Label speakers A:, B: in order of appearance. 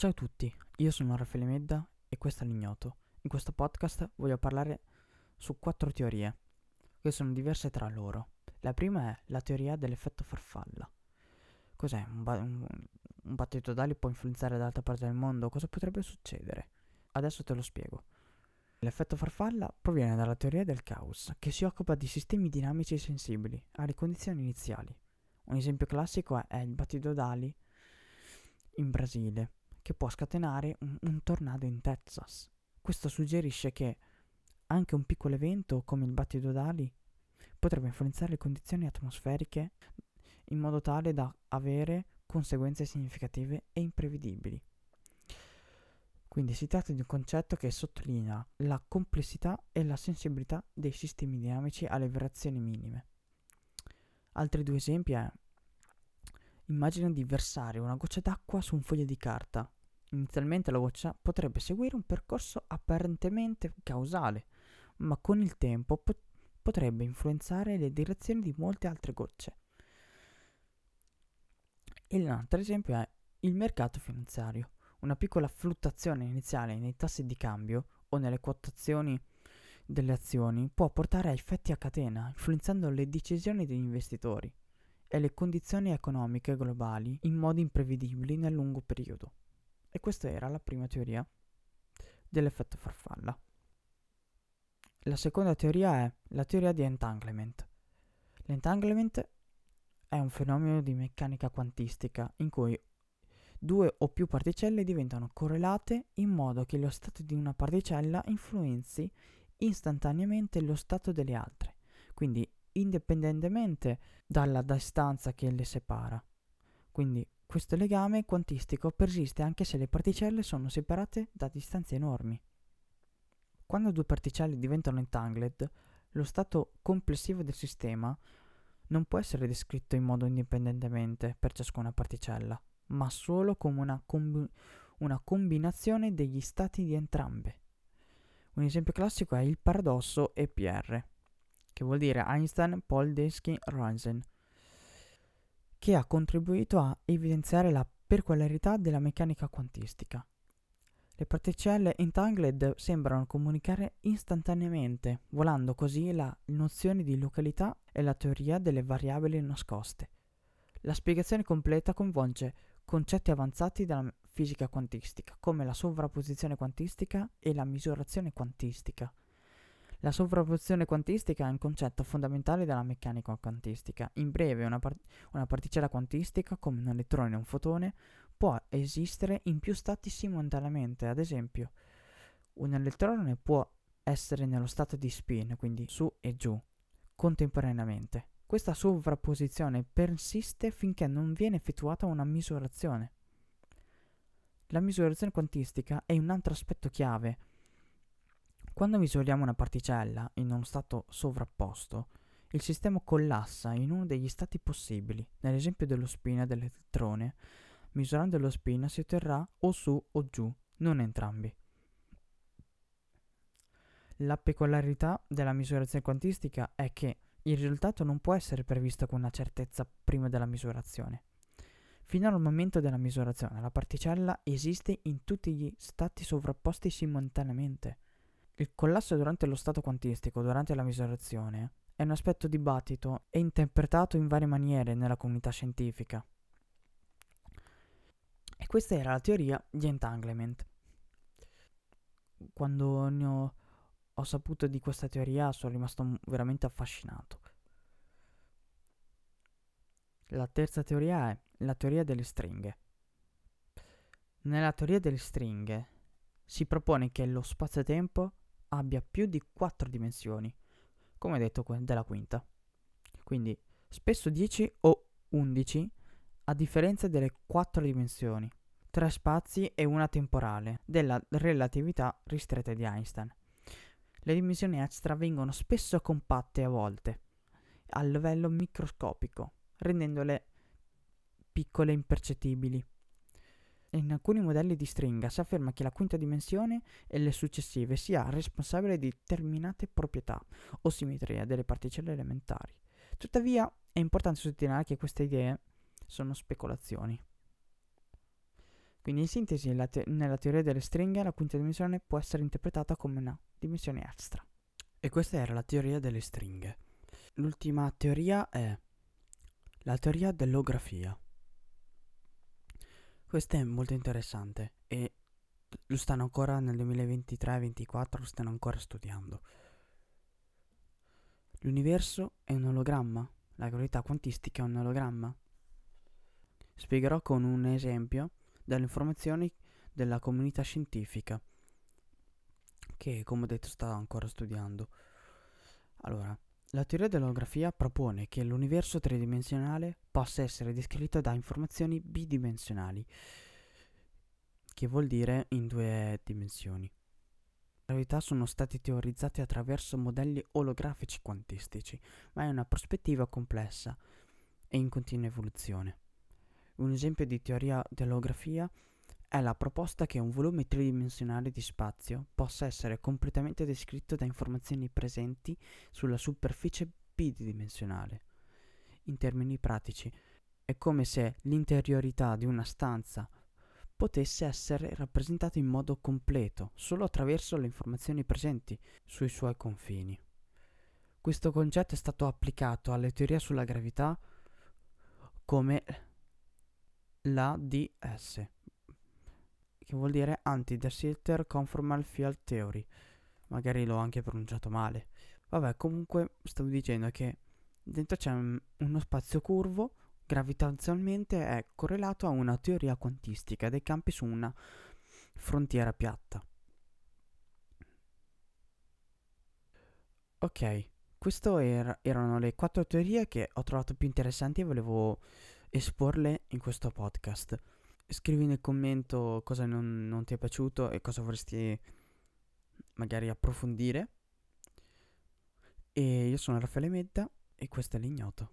A: Ciao a tutti, io sono Raffaele Medda e questo è l'ignoto. In questo podcast voglio parlare su quattro teorie, che sono diverse tra loro. La prima è la teoria dell'effetto farfalla. Cos'è? Un, ba- un, un battito d'ali può influenzare dall'altra parte del mondo? Cosa potrebbe succedere? Adesso te lo spiego. L'effetto farfalla proviene dalla teoria del caos, che si occupa di sistemi dinamici sensibili alle condizioni iniziali. Un esempio classico è, è il battito d'ali in Brasile, che può scatenare un, un tornado in Texas. Questo suggerisce che anche un piccolo evento come il battito d'ali potrebbe influenzare le condizioni atmosferiche in modo tale da avere conseguenze significative e imprevedibili. Quindi si tratta di un concetto che sottolinea la complessità e la sensibilità dei sistemi dinamici alle variazioni minime. Altri due esempi è Immagina di versare una goccia d'acqua su un foglio di carta. Inizialmente la goccia potrebbe seguire un percorso apparentemente causale, ma con il tempo pot- potrebbe influenzare le direzioni di molte altre gocce. E l'altro esempio è il mercato finanziario. Una piccola fluttuazione iniziale nei tassi di cambio o nelle quotazioni delle azioni può portare a effetti a catena, influenzando le decisioni degli investitori e le condizioni economiche globali in modi imprevedibili nel lungo periodo. E questa era la prima teoria dell'effetto farfalla. La seconda teoria è la teoria di entanglement. L'entanglement è un fenomeno di meccanica quantistica in cui due o più particelle diventano correlate in modo che lo stato di una particella influenzi istantaneamente lo stato delle altre. Quindi indipendentemente dalla distanza che le separa. Quindi questo legame quantistico persiste anche se le particelle sono separate da distanze enormi. Quando due particelle diventano entangled, lo stato complessivo del sistema non può essere descritto in modo indipendentemente per ciascuna particella, ma solo come una, combi- una combinazione degli stati di entrambe. Un esempio classico è il paradosso EPR che vuol dire Einstein Podolsky Rosen, che ha contribuito a evidenziare la peculiarità della meccanica quantistica. Le particelle entangled sembrano comunicare istantaneamente, volando così la nozione di località e la teoria delle variabili nascoste. La spiegazione completa coinvolge concetti avanzati della fisica quantistica, come la sovrapposizione quantistica e la misurazione quantistica. La sovrapposizione quantistica è un concetto fondamentale della meccanica quantistica. In breve, una, part- una particella quantistica, come un elettrone o un fotone, può esistere in più stati simultaneamente. Ad esempio, un elettrone può essere nello stato di spin, quindi su e giù, contemporaneamente. Questa sovrapposizione persiste finché non viene effettuata una misurazione. La misurazione quantistica è un altro aspetto chiave quando misuriamo una particella in uno stato sovrapposto, il sistema collassa in uno degli stati possibili. Nell'esempio dello spin dell'elettrone, misurando lo spin si otterrà o su o giù, non entrambi. La peculiarità della misurazione quantistica è che il risultato non può essere previsto con una certezza prima della misurazione. Fino al momento della misurazione, la particella esiste in tutti gli stati sovrapposti simultaneamente. Il collasso durante lo stato quantistico, durante la misurazione, è un aspetto dibattito e interpretato in varie maniere nella comunità scientifica. E questa era la teoria di entanglement. Quando ne ho, ho saputo di questa teoria sono rimasto veramente affascinato. La terza teoria è la teoria delle stringhe. Nella teoria delle stringhe si propone che lo spazio-tempo abbia più di 4 dimensioni, come detto della quinta. Quindi spesso 10 o 11 a differenza delle 4 dimensioni, 3 spazi e una temporale della relatività ristretta di Einstein. Le dimensioni extra vengono spesso compatte a volte, a livello microscopico, rendendole piccole e impercettibili. In alcuni modelli di stringa si afferma che la quinta dimensione e le successive sia responsabile di determinate proprietà o simmetria delle particelle elementari. Tuttavia è importante sottolineare che queste idee sono speculazioni. Quindi in sintesi, te- nella teoria delle stringhe la quinta dimensione può essere interpretata come una dimensione extra.
B: E questa era la teoria delle stringhe. L'ultima teoria è la teoria dell'ografia. Questa è molto interessante e lo stanno ancora nel 2023-2024, lo stanno ancora studiando. L'universo è un ologramma? La gravità quantistica è un ologramma? Spiegherò con un esempio delle informazioni della comunità scientifica che, come ho detto, sta ancora studiando. Allora, la teoria dell'olografia propone che l'universo tridimensionale possa essere descritto da informazioni bidimensionali, che vuol dire in due dimensioni. Le gravità sono stati teorizzati attraverso modelli olografici quantistici, ma è una prospettiva complessa e in continua evoluzione. Un esempio di teoria dell'olografia è la proposta che un volume tridimensionale di spazio possa essere completamente descritto da informazioni presenti sulla superficie bidimensionale. In termini pratici, è come se l'interiorità di una stanza potesse essere rappresentata in modo completo solo attraverso le informazioni presenti sui suoi confini. Questo concetto è stato applicato alle teorie sulla gravità come la DS, che vuol dire Anti-De Sitter Conformal Field Theory. Magari l'ho anche pronunciato male. Vabbè, comunque stavo dicendo che dentro c'è un, uno spazio curvo, gravitazionalmente è correlato a una teoria quantistica dei campi su una frontiera piatta. Ok, queste er- erano le quattro teorie che ho trovato più interessanti e volevo esporle in questo podcast scrivi nel commento cosa non, non ti è piaciuto e cosa vorresti magari approfondire. E io sono Raffaele Medda e questo è l'ignoto.